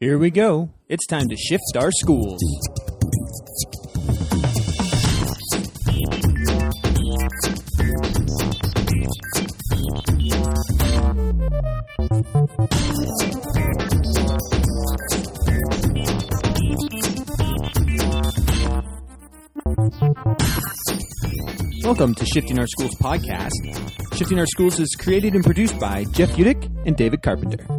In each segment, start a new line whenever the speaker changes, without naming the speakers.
Here we go. It's time to shift our schools. Welcome to Shifting Our Schools podcast. Shifting Our Schools is created and produced by Jeff Utecht and David Carpenter.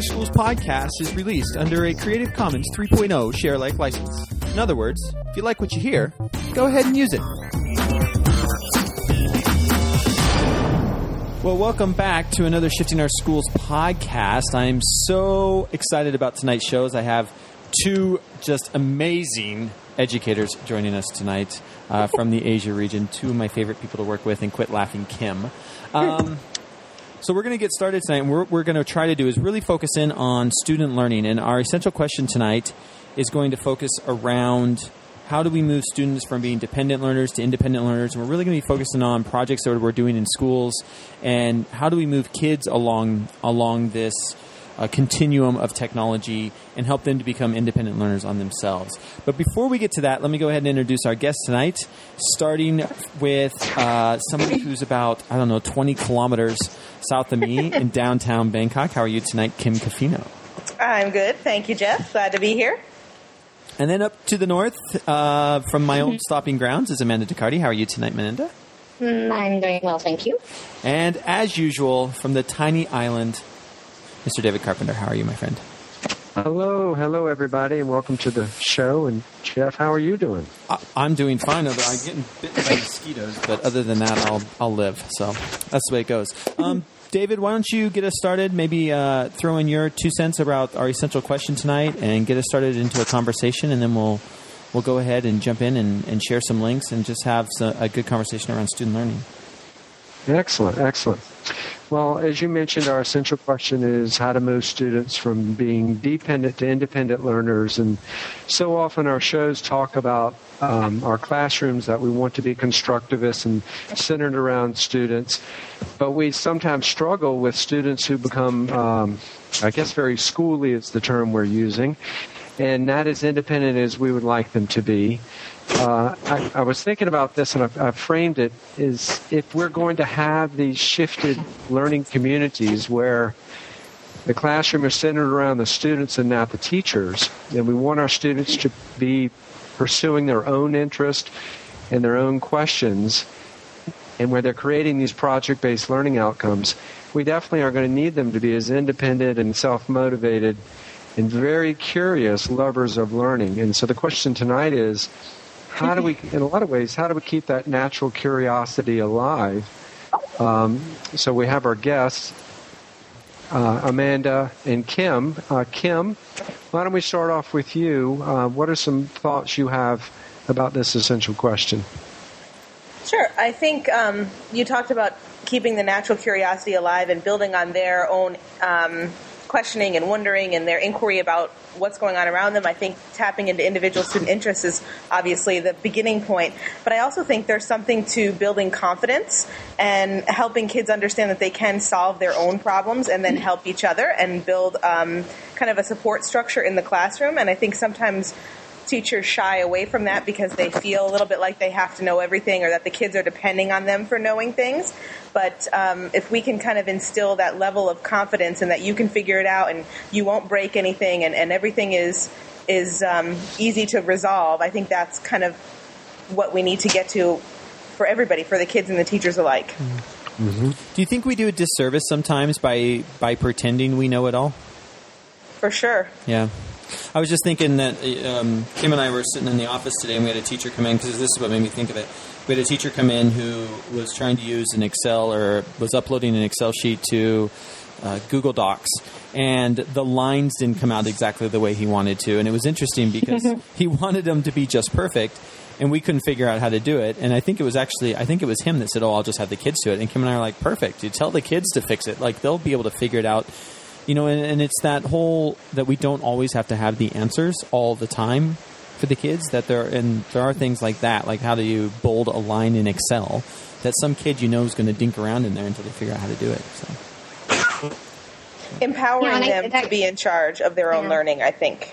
Our Schools podcast is released under a Creative Commons 3.0 share alike license. In other words, if you like what you hear, go ahead and use it. Well, welcome back to another Shifting Our Schools podcast. I'm so excited about tonight's shows. I have two just amazing educators joining us tonight uh, from the Asia region. Two of my favorite people to work with, and quit laughing, Kim. Um, so we're going to get started tonight. And what we're going to try to do is really focus in on student learning. And our essential question tonight is going to focus around how do we move students from being dependent learners to independent learners. And we're really going to be focusing on projects that we're doing in schools and how do we move kids along along this uh, continuum of technology and help them to become independent learners on themselves. But before we get to that, let me go ahead and introduce our guest tonight, starting with uh, somebody who's about, I don't know, 20 kilometers south of me in downtown Bangkok. How are you tonight, Kim Cofino?
I'm good. Thank you, Jeff. Glad to be here.
And then up to the north, uh, from my own stopping grounds, is Amanda Ducardi. How are you tonight, Amanda?
Mm, I'm doing well, thank you.
And as usual, from the tiny island, Mr. David Carpenter. How are you, my friend?
Hello, hello, everybody, and welcome to the show. And Jeff, how are you doing?
I, I'm doing fine. Although I'm getting bitten by mosquitoes, but other than that, I'll I'll live. So that's the way it goes. Um, David, why don't you get us started? Maybe uh, throw in your two cents about our essential question tonight, and get us started into a conversation, and then we'll we'll go ahead and jump in and, and share some links and just have some, a good conversation around student learning.
Excellent, excellent. Well, as you mentioned, our essential question is how to move students from being dependent to independent learners. And so often our shows talk about um, our classrooms that we want to be constructivist and centered around students. But we sometimes struggle with students who become, um, I guess, very schooly is the term we're using, and not as independent as we would like them to be. Uh, I, I, was thinking about this and I, I framed it is if we're going to have these shifted learning communities where the classroom is centered around the students and not the teachers, and we want our students to be pursuing their own interest and their own questions, and where they're creating these project based learning outcomes, we definitely are going to need them to be as independent and self motivated and very curious lovers of learning. And so the question tonight is how do we, in a lot of ways, how do we keep that natural curiosity alive? Um, so we have our guests, uh, Amanda and Kim. Uh, Kim, why don't we start off with you? Uh, what are some thoughts you have about this essential question?
Sure. I think um, you talked about keeping the natural curiosity alive and building on their own um, questioning and wondering and their inquiry about what's going on around them. I think tapping into individual student interests is obviously the beginning point. But I also think there's something to building confidence and helping kids understand that they can solve their own problems and then help each other and build um, kind of a support structure in the classroom. And I think sometimes teachers shy away from that because they feel a little bit like they have to know everything or that the kids are depending on them for knowing things. But um, if we can kind of instill that level of confidence and that you can figure it out and you won't break anything and, and everything is is um, easy to resolve, I think that's kind of what we need to get to for everybody, for the kids and the teachers alike.
Mm-hmm. Do you think we do a disservice sometimes by by pretending we know it all?
For sure.
Yeah. I was just thinking that um, Kim and I were sitting in the office today, and we had a teacher come in because this is what made me think of it. We had a teacher come in who was trying to use an Excel or was uploading an Excel sheet to uh, Google Docs, and the lines didn't come out exactly the way he wanted to. And it was interesting because he wanted them to be just perfect, and we couldn't figure out how to do it. And I think it was actually, I think it was him that said, "Oh, I'll just have the kids do it." And Kim and I are like, "Perfect! You tell the kids to fix it. Like they'll be able to figure it out." You know, and, and it's that whole that we don't always have to have the answers all the time for the kids. That there and there are things like that, like how do you bold a line in Excel that some kid you know is going to dink around in there until they figure out how to do it. So.
Empowering
Yeah, and I-
them
that-
to be in charge of their own
Yeah.
learning, I think.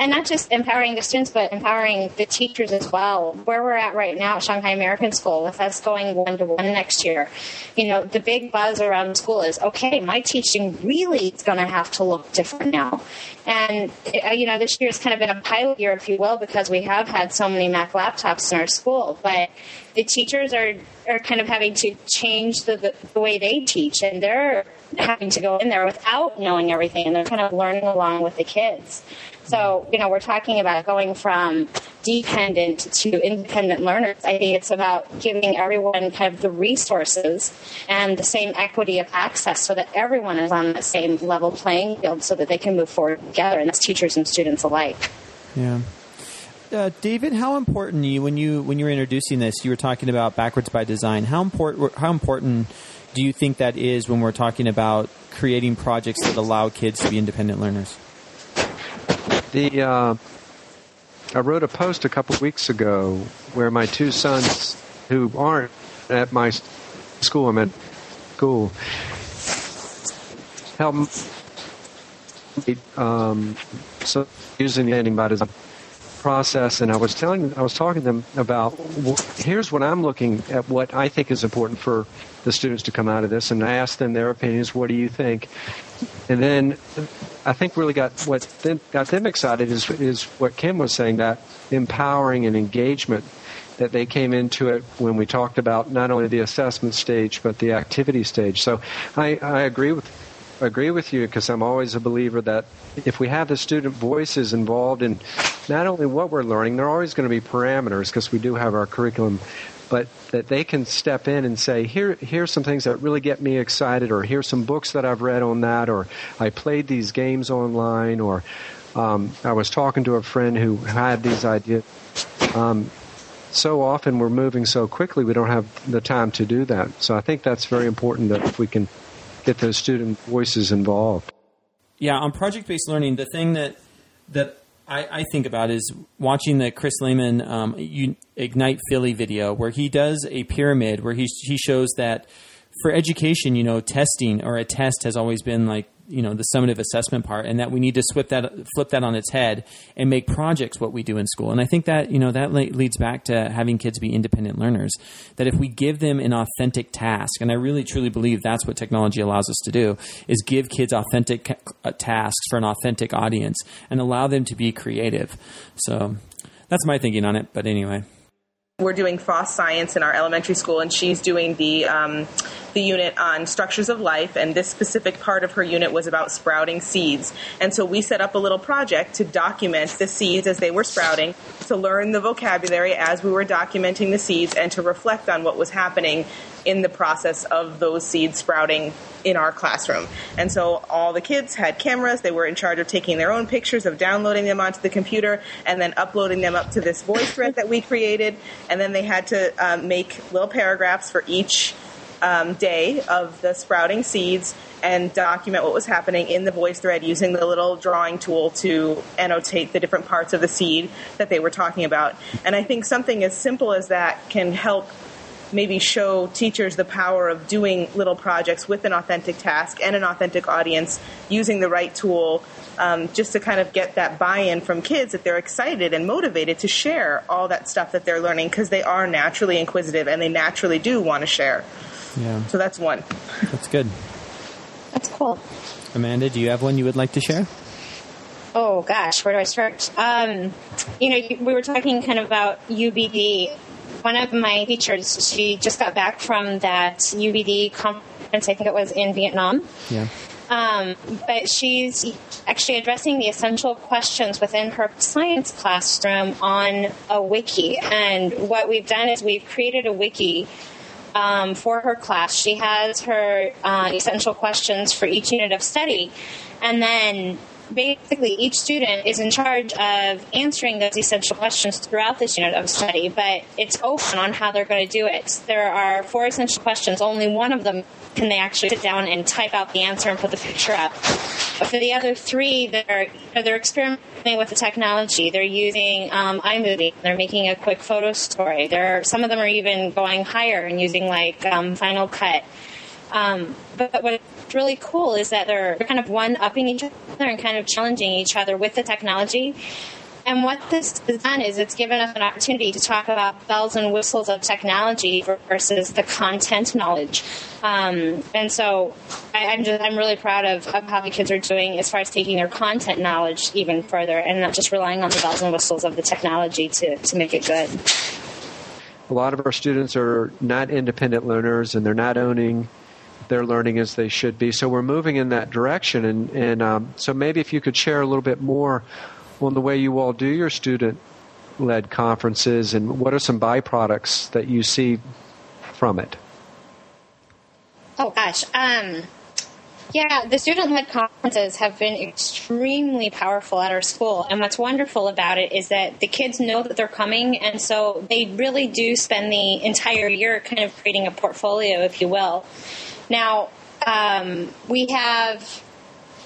And not just empowering the students, but empowering the teachers as well. Where we're at right now at Shanghai American School, with us going one to one next year, you know, the big buzz around the school is okay. My teaching really is going to have to look different now, and uh, you know, this year has kind of been a pilot year, if you will, because we have had so many Mac laptops in our school, but the teachers are are kind of having to change the, the, the way they teach, and they're having to go in there without knowing everything, and they're kind of learning along with the kids. So, you know, we're talking about going from dependent to independent learners. I think it's about giving everyone kind of the resources and the same equity of access so that everyone is on the same level playing field so that they can move forward together, and that's teachers and students alike.
Yeah. Uh, David, how important you when you when you were introducing this, you were talking about backwards by design. How important how important do you think that is when we're talking about creating projects that allow kids to be independent learners?
The uh, I wrote a post a couple weeks ago where my two sons, who aren't at my school, I'm at school, help me, um, so using the ending by design process, and I was telling, I was talking to them about here's what I'm looking at, what I think is important for the students to come out of this, and I asked them their opinions. What do you think? And then I think really got what them, got them excited is is what Kim was saying that empowering and engagement that they came into it when we talked about not only the assessment stage but the activity stage. So I, I agree with agree with you because I'm always a believer that if we have the student voices involved in not only what we're learning, there are always going to be parameters because we do have our curriculum, but that they can step in and say, here, here's some things that really get me excited, or here's some books that I've read on that, or I played these games online, or um, I was talking to a friend who had these ideas. Um, so often we're moving so quickly, we don't have the time to do that. So I think that's very important that if we can get those student voices involved.
Yeah, on project based learning, the thing that that I, I think about is watching the Chris Lehmann um, Ignite Philly video, where he does a pyramid where he he shows that for education, you know, testing or a test has always been like you know the summative assessment part, and that we need to flip that flip that on its head and make projects what we do in school. And I think that you know that leads back to having kids be independent learners. That if we give them an authentic task, and I really truly believe that's what technology allows us to do, is give kids authentic uh, tasks for an authentic audience and allow them to be creative. So that's my thinking on it. But anyway.
We're doing FOSS science in our elementary school and she's doing the um, the unit on structures of life and this specific part of her unit was about sprouting seeds. And so we set up a little project to document the seeds as they were sprouting to learn the vocabulary as we were documenting the seeds and to reflect on what was happening in the process of those seeds sprouting in our classroom. And so all the kids had cameras. They were in charge of taking their own pictures, of downloading them onto the computer, and then uploading them up to this voice thread that we created. And then they had to um, make little paragraphs for each um, day of the sprouting seeds and document what was happening in the voice thread using the little drawing tool to annotate the different parts of the seed that they were talking about. And I think something as simple as that can help maybe show teachers the power of doing little projects with an authentic task and an authentic audience using the right tool um, just to kind of get that buy-in from kids that they're excited and motivated to share all that stuff that they're learning because they are naturally inquisitive and they naturally do want to share
Yeah,
so that's one
that's good.
That's cool.
Amanda, do you have one you would like to share?
Oh gosh, where do I start? Um, you know, we were talking kind of about UBD. One of my teachers, she just got back from that UBD conference. I think it was in Vietnam.
Yeah.
Um, but she's actually addressing the essential questions within her science classroom on a wiki. And what we've done is we've created a wiki um, for her class. She has her uh, essential questions for each unit of study. And then basically each student is in charge of answering those essential questions throughout this unit of study, but it's open on how they're going to do it. There are four essential questions. Only one of them can they actually sit down and type out the answer and put the picture up. But for the other three, they're they're experimenting with the technology. They're using um, iMovie. They're making a quick photo story. There, some of them are even going higher and using like um, Final Cut. Um, but what's really cool is that they're kind of one upping each other and kind of challenging each other with the technology. And what this has done is it's given us an opportunity to talk about bells and whistles of technology versus the content knowledge. Um, and so I, am just I'm really proud of, of how the kids are doing as far as taking their content knowledge even further and not just relying on the bells and whistles of the technology to, to make it good.
A lot of our students are not independent learners and they're not owning their learning as they should be. So we're moving in that direction. And, and um, so maybe if you could share a little bit more on the way you all do your student led conferences and what are some byproducts that you see from it?
Oh, gosh. Um, yeah, the student led conferences have been extremely powerful at our school. And what's wonderful about it is that the kids know that they're coming. And so they really do spend the entire year kind of creating a portfolio, if you will. Now, um, we have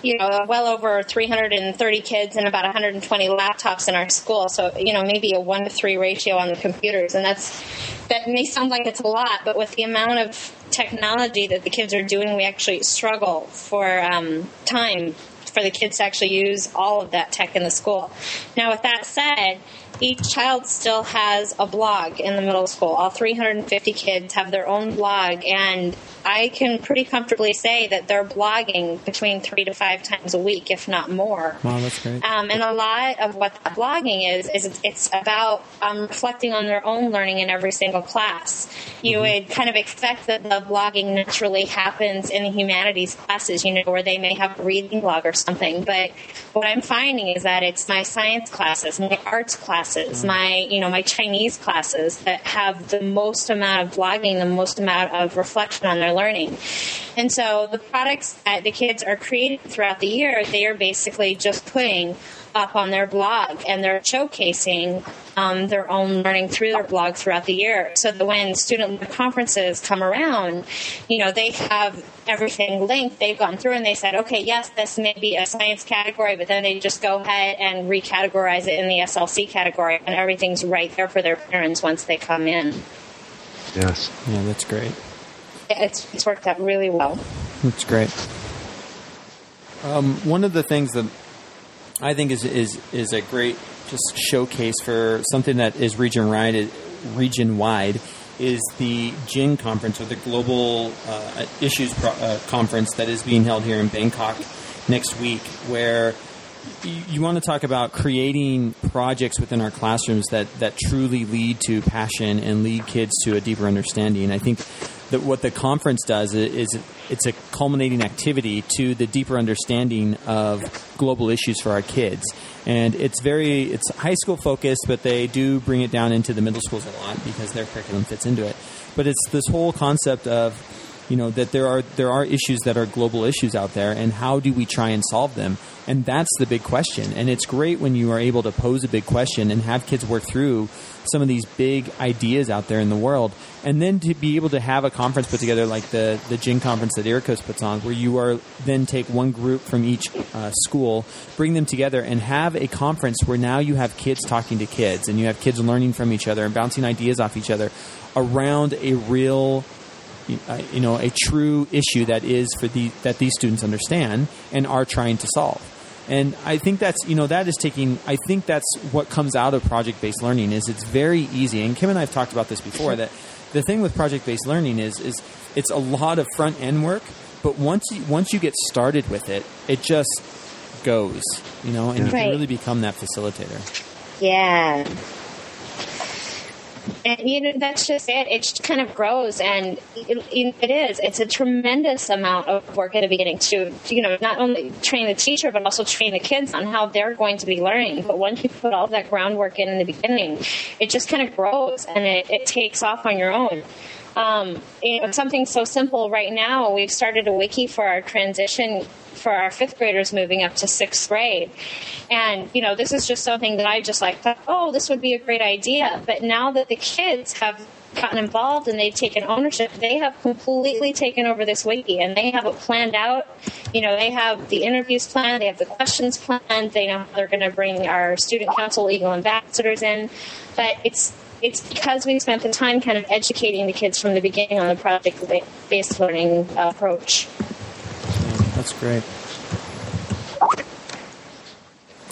you know, well over 330 kids and about 120 laptops in our school. So, you know, maybe a one to three ratio on the computers. And that's, that may sound like it's a lot, but with the amount of technology that the kids are doing, we actually struggle for um, time for the kids to actually use all of that tech in the school. Now, with that said, each child still has a blog in the middle school. All 350 kids have their own blog, and I can pretty comfortably say that they're blogging between three to five times a week, if not more.
Wow, that's great.
Um, and a lot of what that blogging is is it's about um, reflecting on their own learning in every single class. You mm-hmm. would kind of expect that the blogging naturally happens in the humanities classes, you know, where they may have a reading blog or something. But what I'm finding is that it's my science classes, my arts classes, mm-hmm. my you know my Chinese classes that have the most amount of blogging, the most amount of reflection on their learning. And so the products that the kids are creating throughout the year, they are basically just putting up on their blog and they're showcasing um, their own learning through their blog throughout the year. So that when student conferences come around you know they have everything linked. They've gone through and they said okay yes this may be a science category but then they just go ahead and recategorize it in the slc category and everything's right there for their parents once they come in.
Yes.
Yeah that's great
it's, it's worked out really well.
That's great. Um, one of the things that I think is is is a great just showcase for something that is region wide region wide is the GIN conference or the Global uh, Issues Pro- uh, conference that is being held here in Bangkok next week, where you, want to talk about creating projects within our classrooms that, that truly lead to passion and lead kids to a deeper understanding. I think that what the conference does is it's a culminating activity to the deeper understanding of global issues for our kids. And it's very it's high school focused, but they do bring it down into the middle schools a lot because their curriculum fits into it. But it's this whole concept of you know that there are there are issues that are global issues out there and how do we try and solve them? And that's the big question. And it's great when you are able to pose a big question and have kids work through some of these big ideas out there in the world. And then to be able to have a conference put together like the the GIN conference that EARCOS puts on where you are then take one group from each uh, school bring them together and have a conference where now you have kids talking to kids and you have kids learning from each other and bouncing ideas off each other around a real you know a true issue that is for the that these students understand and are trying to solve. And I think that's you know that is taking. I think that's what comes out of project based learning is it's very easy. And Kim and I have talked about this before that the thing with project based learning is is it's a lot of front end work, but once you, once you get started with it, it just goes. You know, and you can really become that facilitator.
Yeah and you know that's just it. It just kind of grows and it, it is. It's a tremendous amount of work at the beginning to you know not only train the teacher but also train the kids on how they're going to be learning. But once you put all that groundwork in in the beginning it just kind of grows and it, it takes off on your own Um, you know, something so simple right now, we've started a wiki for our transition for our fifth graders moving up to sixth grade. And, you know, this is just something that I just like thought, oh, this would be a great idea. But now that the kids have gotten involved and they've taken ownership, they have completely taken over this wiki and they have it planned out. You know, they have the interviews planned, they have the questions planned, they know how they're going to bring our student council legal ambassadors in. But it's it's because we spent the time kind of educating the kids from the beginning on the project based learning approach.
That's great.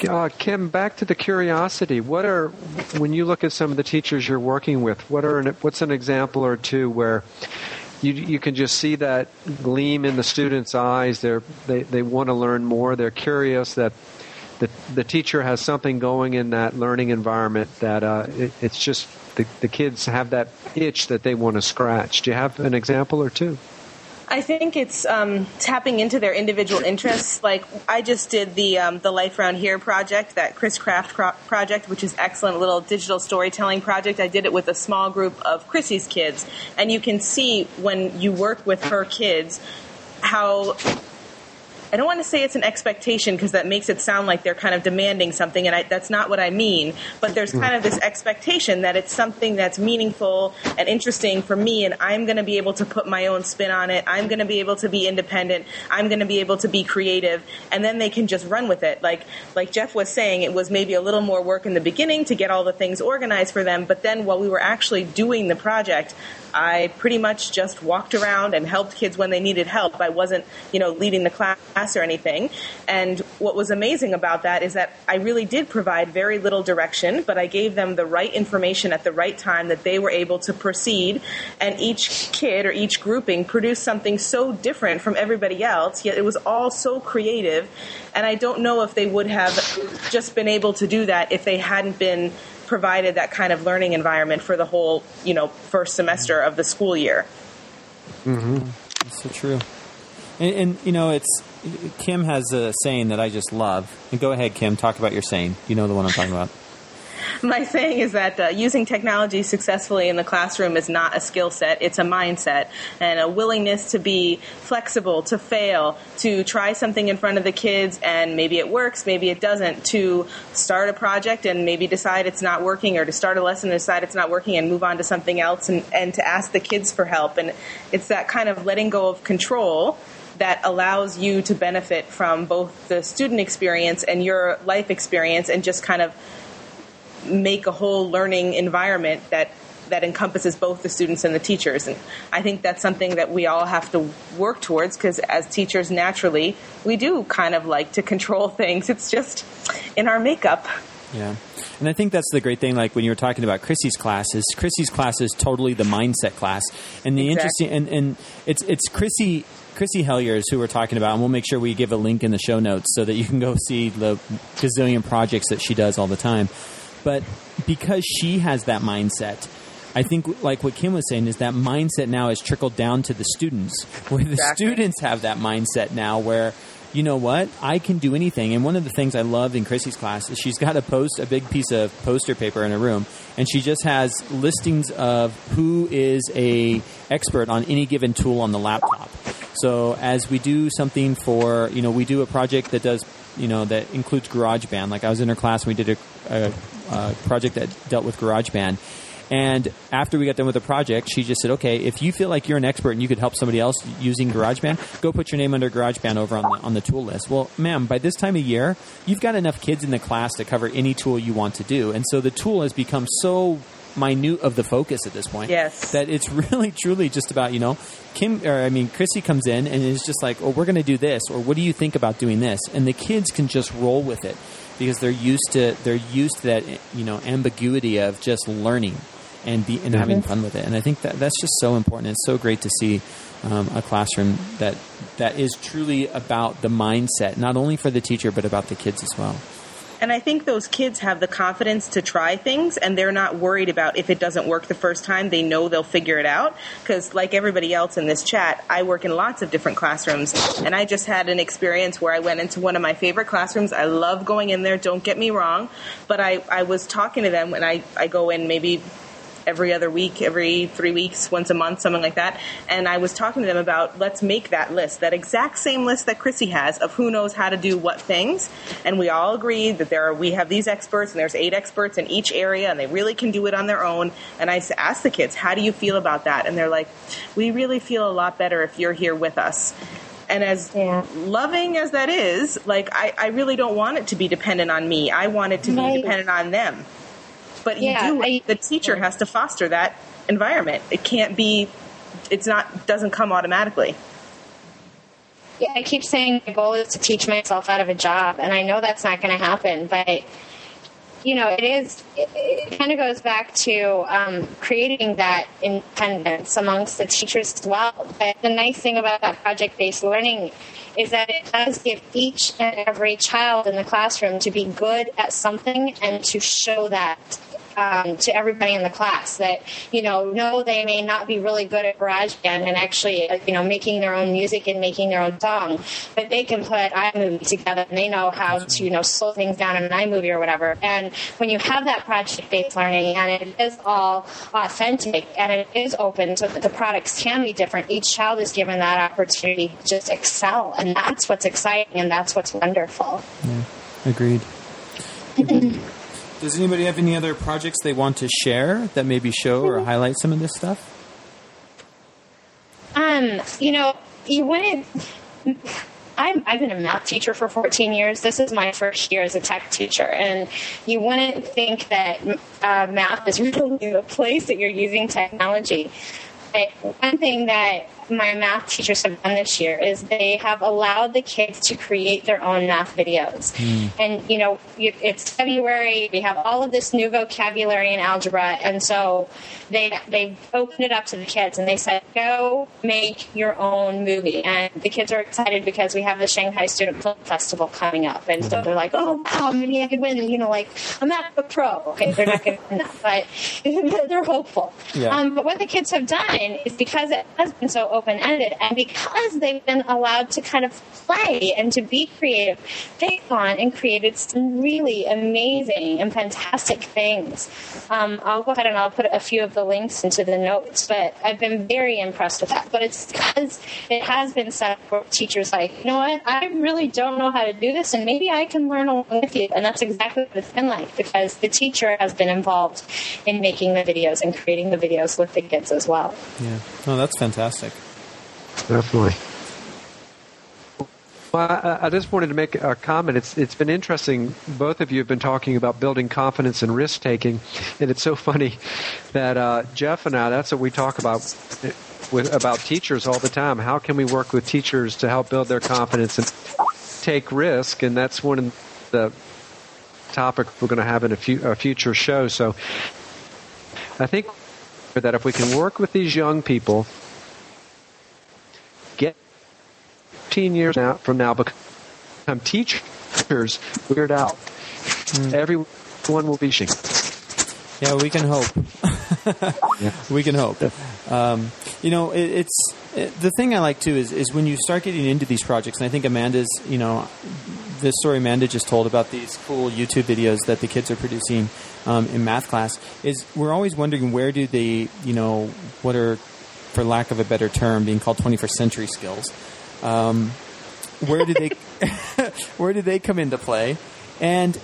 Uh, Kim, back to the curiosity. What are when you look at some of the teachers you're working with? What are an, what's an example or two where you you can just see that gleam in the students' eyes? They're, they they want to learn more. They're curious that the the teacher has something going in that learning environment that uh, it, it's just the the kids have that itch that they want to scratch. Do you have an example or two?
I think it's um, tapping into their individual interests. Like I just did the um, the Life Around Here project, that Chris Craft project, which is excellent little digital storytelling project. I did it with a small group of Chrissy's kids, and you can see when you work with her kids how I don't want to say it's an expectation because that makes it sound like they're kind of demanding something, and I, that's not what I mean. But there's kind of this expectation that it's something that's meaningful and interesting for me, and I'm going to be able to put my own spin on it. I'm going to be able to be independent. I'm going to be able to be creative, and then they can just run with it. Like like Jeff was saying, it was maybe a little more work in the beginning to get all the things organized for them, but then while we were actually doing the project, I pretty much just walked around and helped kids when they needed help. I wasn't, you know, leading the class or anything. And what was amazing about that is that I really did provide very little direction, but I gave them the right information at the right time that they were able to proceed. And each kid or each grouping produced something so different from everybody else, yet it was all so creative. And I don't know if they would have just been able to do that if they hadn't been provided that kind of learning environment for the whole, you know, first semester of the school year.
Mm-hmm. That's so true. And, and, you know, it's Kim has a saying that I just love. And go ahead, Kim, talk about your saying. You know the one I'm talking about.
my saying is that uh, using technology successfully in the classroom is not a skill set, it's a mindset and a willingness to be flexible, to fail, to try something in front of the kids and maybe it works, maybe it doesn't, to start a project and maybe decide it's not working or to start a lesson and decide it's not working and move on to something else and, and to ask the kids for help. And it's that kind of letting go of control that allows you to benefit from both the student experience and your life experience and just kind of make a whole learning environment that that encompasses both the students and the teachers. And I think that's something that we all have to work towards because as teachers, naturally, we do kind of like to control things. It's just in our makeup.
Yeah. And I think that's the great thing, like when you were talking about Chrissy's classes, Chrissy's class is totally the mindset class. And the exactly. interesting, and, and it's, it's Chrissy, Chrissy Hellyer who we're talking about, and we'll make sure we give a link in the show notes so that you can go see the gazillion projects that she does all the time. But because she has that mindset, I think, like what Kim was saying, is that mindset now has trickled down to the students, where the exactly. students have that mindset now where, you know what, I can do anything. And one of the things I love in Chrissy's class is she's got a post, a big piece of poster paper in her room, and she just has listings of who is a expert on any given tool on the laptop. So as we do something for, you know, we do a project that does, you know, that includes GarageBand. Like I was in her class and we did a, a uh, project that dealt with GarageBand. And after we got done with the project, she just said, "Okay, if you feel like you're an expert and you could help somebody else using GarageBand, go put your name under GarageBand over on the on the tool list." Well, ma'am, by this time of year, you've got enough kids in the class to cover any tool you want to do, and so the tool has become so minute of the focus at this point.
Yes,
that it's really truly just about you know Kim or I mean Chrissy comes in and is just like, "Oh, we're going to do this," or "What do you think about doing this?" And the kids can just roll with it because they're used to they're used to that you know ambiguity of just learning and be and having fun with it. And I think that that's just so important. It's so great to see um, a classroom that that is truly about the mindset, not only for the teacher but about the kids as well.
And I think those kids have the confidence to try things and they're not worried about if it doesn't work the first time. They know they'll figure it out. Because, like everybody else in this chat, I work in lots of different classrooms. And I just had an experience where I went into one of my favorite classrooms. I love going in there, don't get me wrong. But I, I was talking to them when I, I go in maybe every other week, every three weeks, once a month, something like that. And I was talking to them about let's make that list, that exact same list that Chrissy has of who knows how to do what things. And we all agreed that there are, we have these experts and there's eight experts in each area and they really can do it on their own. And I asked the kids, how do you feel about that? And they're like, we really feel a lot better if you're here with us. And as yeah. loving as that is, like I, I really don't want it to be dependent on me. I want it to right. be dependent on them. But yeah, you do. I, the teacher has to foster that environment. It can't be. It's not. Doesn't come automatically.
Yeah, I keep saying my goal is to teach myself out of a job, and I know that's not going to happen. But you know, it is. It, it kind of goes back to um, creating that independence amongst the teachers as well. But the nice thing about that project-based learning is that it does give each and every child in the classroom to be good at something and to show that um, to everybody in the class that you know know they may not be really good at GarageBand and actually uh, you know making their own music and making their own song, but they can put iMovie together and they know how to you know slow things down in an iMovie or whatever. And when you have that project-based learning and it is all authentic and it is open so that the products can be different, each child is given that opportunity to just excel, and that's what's exciting and that's what's wonderful.
Yeah, agreed. Does anybody have any other projects they want to share that maybe show or highlight some of this stuff?
Um, you know, you wouldn't. I'm, I've been a math teacher for 14 years. This is my first year as a tech teacher, and you wouldn't think that uh, math is really the place that you're using technology. But one thing that my math teachers have done this year is they have allowed the kids to create their own math videos. Mm. And, you know, it's February, we have all of this new vocabulary in algebra, and so they, they opened it up to the kids and they said, go make your own movie. And the kids are excited because we have the Shanghai Student Film Festival coming up. And so they're like, oh, wow, maybe I could win, you know, like I'm a MacBook Pro. Okay, they're not going to win that, but they're hopeful. Yeah. Um, but what the kids have done is because it has been so open ended. And because they've been allowed to kind of play and to be creative, they've gone and created some really amazing and fantastic things. Um, I'll go ahead and I'll put a few of the links into the notes, but I've been very impressed with that. But it's because it has been set for teachers like, you know what, I really don't know how to do this, and maybe I can learn along with you. And that's exactly what it's been like because the teacher has been involved in making the videos and creating the videos with the kids as well.
Yeah, Oh, that's fantastic.
Definitely. Well, I, just wanted to make a comment. It's it's been interesting. Both of you have been talking about building confidence and risk taking, and it's so funny that uh, Jeff and I. That's what we talk about with about teachers all the time. How can we work with teachers to help build their confidence and take risk? And that's one of the topic we're going to have in a, a future show. So, I think that if we can work with these young people 15 years from now become teachers, weird out. Mm. Everyone will be teaching.
Yeah, we can hope. we can hope. Um, you know, it, it's it, the thing I like too is is when you start getting into these projects, and I think Amanda's, you know, the story Amanda just told about these cool YouTube videos that the kids are producing um, in math class is we're always wondering where do they, you know, what are, for lack of a better term, being called 21st century skills. Um, where do they where do they come into play? And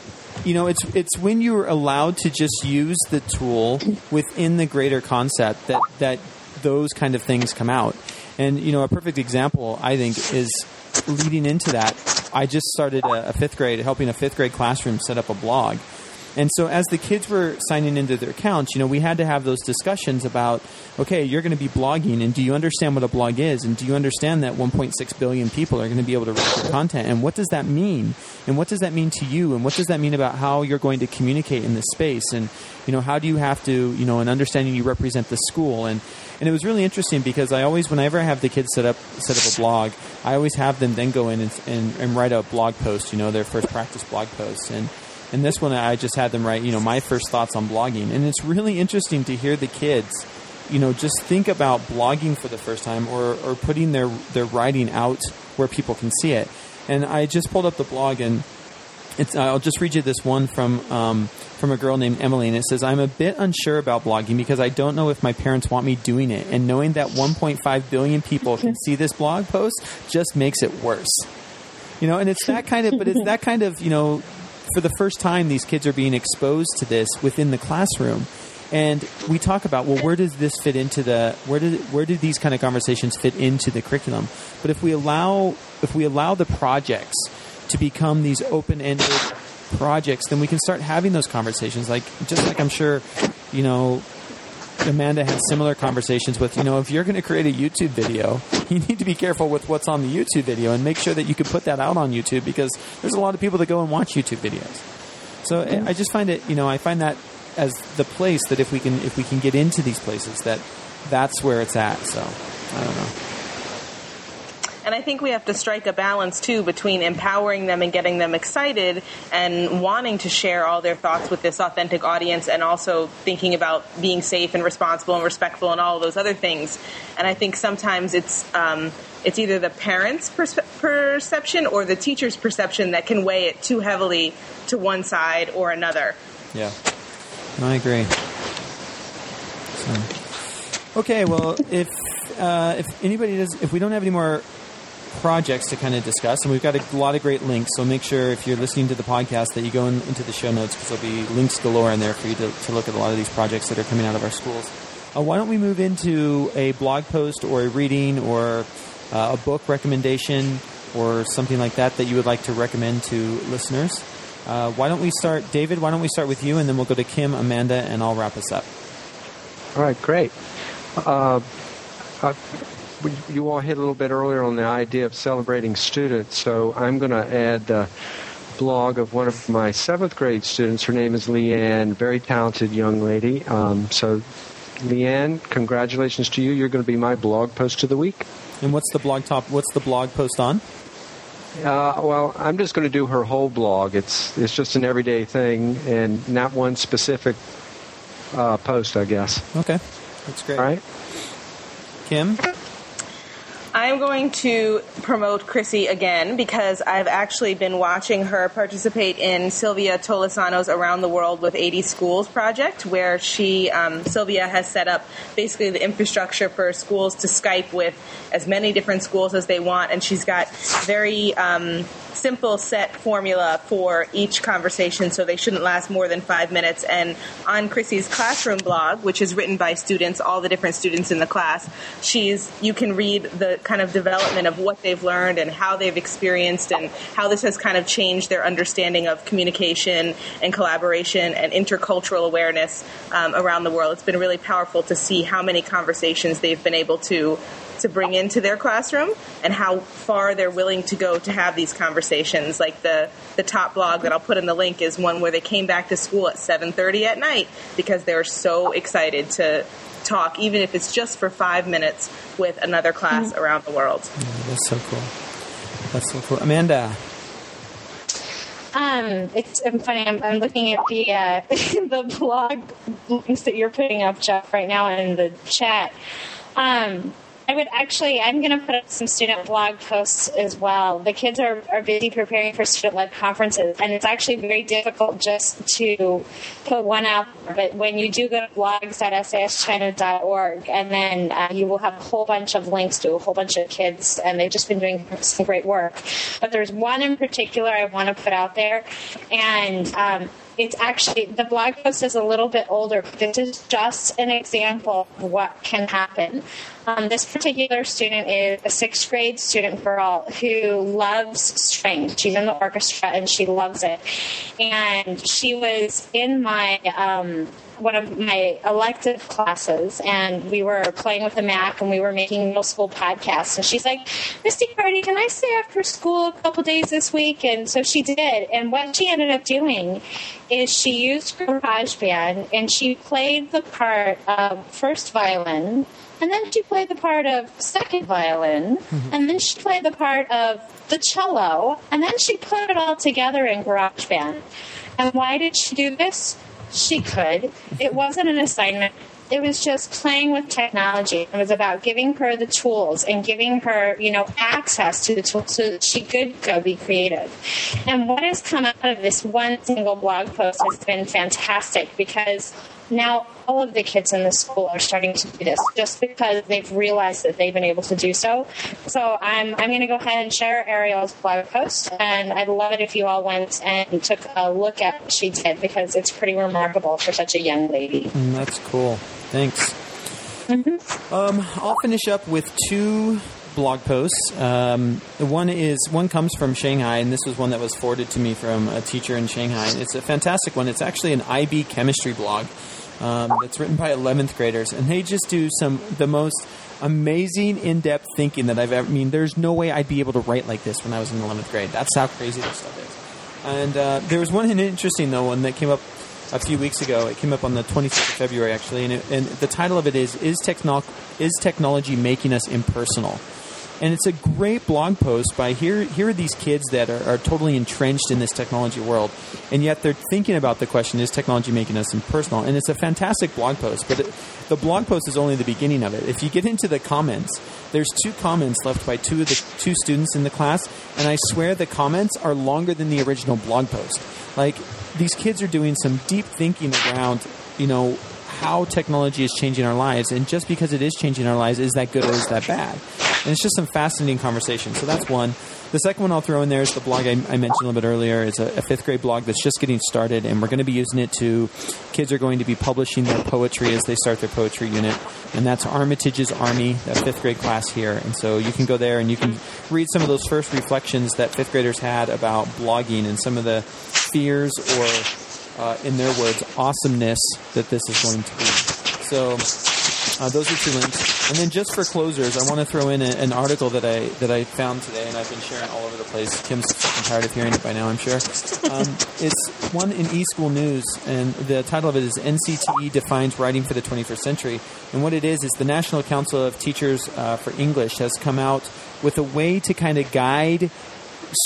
you know, it's it's when you're allowed to just use the tool within the greater concept that that those kind of things come out. And you know, a perfect example I think is leading into that. I just started a, a fifth grade, helping a fifth grade classroom set up a blog and so as the kids were signing into their accounts, you know, we had to have those discussions about, okay, you're going to be blogging, and do you understand what a blog is, and do you understand that 1.6 billion people are going to be able to read your content, and what does that mean, and what does that mean to you, and what does that mean about how you're going to communicate in this space, and you know, how do you have to, you know, an understanding you represent the school, and and it was really interesting because I always, whenever I have the kids set up set up a blog, I always have them then go in and, and, and write a blog post, you know, their first practice blog post, and and this one, I just had them write, you know, my first thoughts on blogging. And it's really interesting to hear the kids, you know, just think about blogging for the first time or, or putting their, their writing out where people can see it. And I just pulled up the blog and It's, I'll just read you this one from um, from a girl named Emily, and it says, "I'm a bit unsure about blogging because I don't know if my parents want me doing it, and knowing that 1.5 billion people can see this blog post just makes it worse." You know, and it's that kind of, but it's that kind of, you know, for the first time, these kids are being exposed to this within the classroom. And we talk about well, where does this fit into the where did where do these kind of conversations fit into the curriculum? But if we allow if we allow the projects to become these open ended projects, then we can start having those conversations. Like just like I'm sure, you know, Amanda had similar conversations with, you know, if you're going to create a YouTube video, you need to be careful with what's on the YouTube video and make sure that you can put that out on YouTube because there's a lot of people that go and watch YouTube videos. So eh, mm-hmm. I just find it, you know, I find that as the place that if we can if we can get into these places that that's where it's at. So I don't know.
And I think we have to strike a balance too between empowering them and getting them excited and wanting to share all their thoughts with this authentic audience and also thinking about being safe and responsible and respectful and all those other things. And I think sometimes it's um, it's either the parents' perception or the teacher's perception that can weigh it too heavily to one side or another.
Yeah. I agree. So, okay, well, if uh, if anybody does, if we don't have any more projects to kind of discuss, and we've got a lot of great links, so make sure if you're listening to the podcast that you go in, into the show notes because there'll be links galore in there for you to, to look at a lot of these projects that are coming out of our schools. Uh, why don't we move into a blog post or a reading or uh, a book recommendation or something like that that you would like to recommend to listeners? Uh, why don't we start, David? Why don't we start with you, and then we'll go to Kim, Amanda, and I'll wrap us up.
All right, great. Uh, uh, you all hit a little bit earlier on the idea of celebrating students, so I'm going to add a blog of one of my seventh grade students. Her name is Leanne, very talented young lady. Um, so, Leanne, congratulations to you. You're going to be my blog post of the week.
And what's the blog top? What's the blog post on?
Uh, well, I'm just going to do her whole blog. It's it's just an everyday thing and not one specific uh, post, I guess.
Okay, that's great.
All right,
Kim.
I'm going to promote Chrissy again because I've actually been watching her participate in Silvia Tolisano's Around the World with 80 Schools project, where she, um, Sylvia, has set up basically the infrastructure for schools to Skype with as many different schools as they want, and she's got very um, simple set formula for each conversation, so they shouldn't last more than five minutes. And on Chrissy's classroom blog, which is written by students, all the different students in the class, she's you can read the kind of development of what they've learned and how they've experienced and how this has kind of changed their understanding of communication and collaboration and intercultural awareness um, around the world. It's been really powerful to see how many conversations they've been able to to bring into their classroom and how far they're willing to go to have these conversations. Like the the top blog that I'll put in the link is one where they came back to school at 7:30 at night because they were so excited to talk even if it's just for 5 minutes with another class mm-hmm. around the world.
Yeah, that's so cool. That's so cool. Amanda,
um, it's I'm funny. I'm, I'm, looking at the uh, the blog links that you're putting up, Jeff, right now in the chat. Um, I would actually, I'm going to put up some student blog posts as well. The kids are, are busy preparing for student led conferences, and it's actually very difficult just to put one out. But when you do go to blogs.saschina.org, and then uh, you will have a whole bunch of links to a whole bunch of kids, and they've just been doing some great work. But there's one in particular I want to put out there, and um, it's actually the blog post is a little bit older. This is just an example of what can happen. Um, this particular student is a sixth grade student girl who loves strings. She's in the orchestra and she loves it. And she was in my um, one of my elective classes and we were playing with the Mac and we were making middle school podcasts. And she's like, Misty Cardi, can I stay after school a couple days this week? And so she did. And what she ended up doing is she used GarageBand and she played the part of first violin. And then she played the part of second violin, mm-hmm. and then she played the part of the cello, and then she put it all together in GarageBand. And why did she do this? She could. It wasn't an assignment. it was just playing with technology. It was about giving her the tools and giving her, you know, access to the tools so that she could go be creative. And what has come out of this one single blog post has been fantastic because now all of the kids in the school are starting to do this just because they've realized that they've been able to do so. So I'm, I'm going to go ahead and share Ariel's blog post, and I'd love it if you all went and took a look at what she did because it's pretty remarkable for such a young lady.
Mm, that's cool. Thanks. Mm-hmm. Um, I'll finish up with two blog posts. Um, one is one comes from Shanghai, and this was one that was forwarded to me from a teacher in Shanghai. It's a fantastic one. It's actually an IB chemistry blog um, that's written by 11th graders, and they just do some the most amazing in-depth thinking that I've ever. I mean, there's no way I'd be able to write like this when I was in 11th grade. That's how crazy this stuff is. And uh, there was one interesting though one that came up a few weeks ago. It came up on the 26th of February actually, and, it, and the title of it is "Is techno- Is technology making us impersonal?" And it's a great blog post by here. Here are these kids that are, are, totally entrenched in this technology world, and yet they're thinking about the question: Is technology making us impersonal? And it's a fantastic blog post. But it, the blog post is only the beginning of it. If you get into the comments, there's two comments left by two of the two students in the class, and I swear the comments are longer than the original blog post. Like these kids are doing some deep thinking around, you know, how technology is changing our lives, and just because it is changing our lives, is that good or is that bad? And it's just some fascinating conversation. So that's one. The second one I'll throw in there is the blog I, I mentioned a little bit earlier. It's a, a, fifth grade blog that's just getting started, and we're going to be using it to. Kids are going to be publishing their poetry as they start their poetry unit, and that's Armitage's Army, that fifth grade class here. And so you can go there and you can read some of those first reflections that fifth graders had about blogging and some of the fears or, uh, in their words, awesomeness that this is going to be. So uh, those are two links. And then just for closers, I want to throw in a, an article that I that I found today, and I've been sharing all over the place. Kim's tired of hearing it by now, I'm sure. Um, it's one in eSchool News, and the title of it is NCTE defines writing for the 21st century. And what it is is the National Council of Teachers uh, for English has come out with a way to kind of guide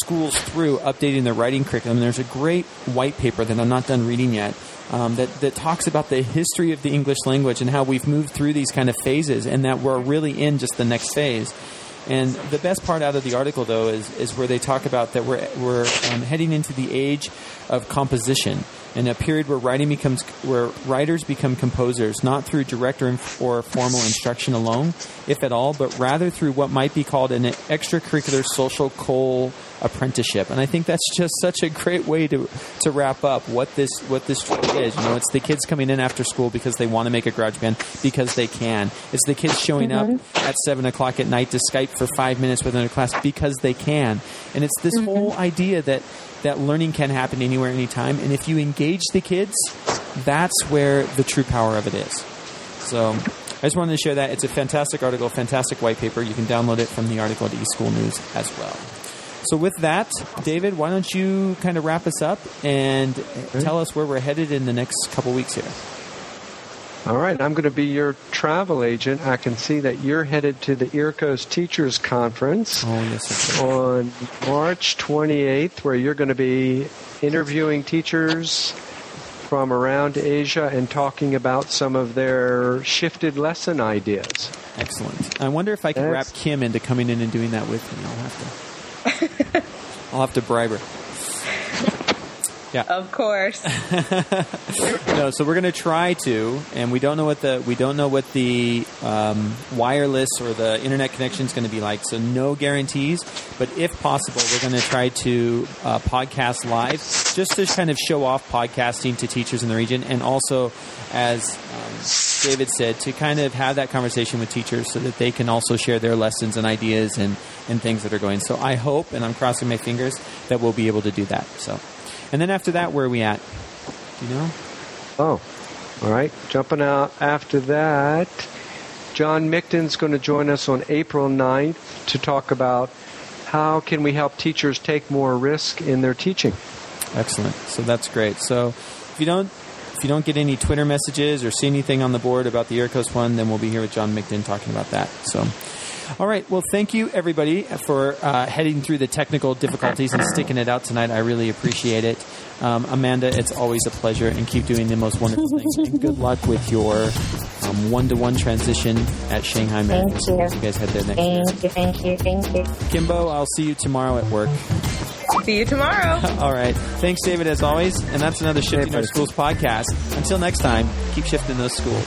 schools through updating their writing curriculum. And there's a great white paper that I'm not done reading yet um, that, that talks about the history of the English language and how we've moved through these kind of phases and that we're really in just the next phase. And the best part out of the article, though, is, is where they talk about that we're, we're um, heading into the age of composition in a period where writing becomes where writers become composers not through direct or, or formal instruction alone if at all but rather through what might be called an extracurricular social coal apprenticeship and i think that's just such a great way to to wrap up what this what this is you know it's the kids coming in after school because they want to make a garage band because they can it's the kids showing mm-hmm. up at seven o'clock at night to skype for five minutes with another class because they can and it's this mm-hmm. whole idea that that learning can happen anywhere, anytime. And if you engage the kids, that's where the true power of it is. So I just wanted to share that. It's a fantastic article, fantastic white paper. You can download it from the article at eSchool News as well. So with that, David, why don't you kind of wrap us up and tell us where we're headed in the next couple weeks here?
All right, I'm going to be your travel agent. I can see that you're headed to the EARCOS Teachers Conference
oh, yes,
on March 28th, where you're going to be interviewing teachers from around Asia and talking about some of their shifted lesson ideas.
Excellent. I wonder if I can wrap Kim into coming in and doing that with me. I'll have to. I'll have to bribe her.
Yeah. Of course.
no, so we're going to try to, and we don't know what the we don't know what the um, wireless or the internet connection is going to be like. So no guarantees, but if possible, we're going to try to uh, podcast live just to kind of show off podcasting to teachers in the region, and also, as um, David said, to kind of have that conversation with teachers so that they can also share their lessons and ideas and and things that are going. So I hope, and I'm crossing my fingers that we'll be able to do that. So. And then after that, where are we at? Do you know?
Oh, all right. Jumping out after that, John Mickton's going to join us on April 9th to talk about how can we help teachers take more risk in their teaching.
Excellent. So that's great. So if you don't if you don't get any Twitter messages or see anything on the board about the EARCOS one, then we'll be here with John Mickton talking about that. So All right. Well, thank you everybody for uh, heading through the technical difficulties and sticking it out tonight. I really appreciate it. Um, Amanda, it's always a pleasure, and keep doing the most wonderful things. And good luck with your one to one transition at Shanghai American
Thank you.
You guys head there next year.
Thank you, thank you, thank you.
Kimbo, I'll see you tomorrow at work.
See you tomorrow.
All right. Thanks, David, as always. And that's another Shifting Our. Schools podcast. Until next time, keep shifting those schools.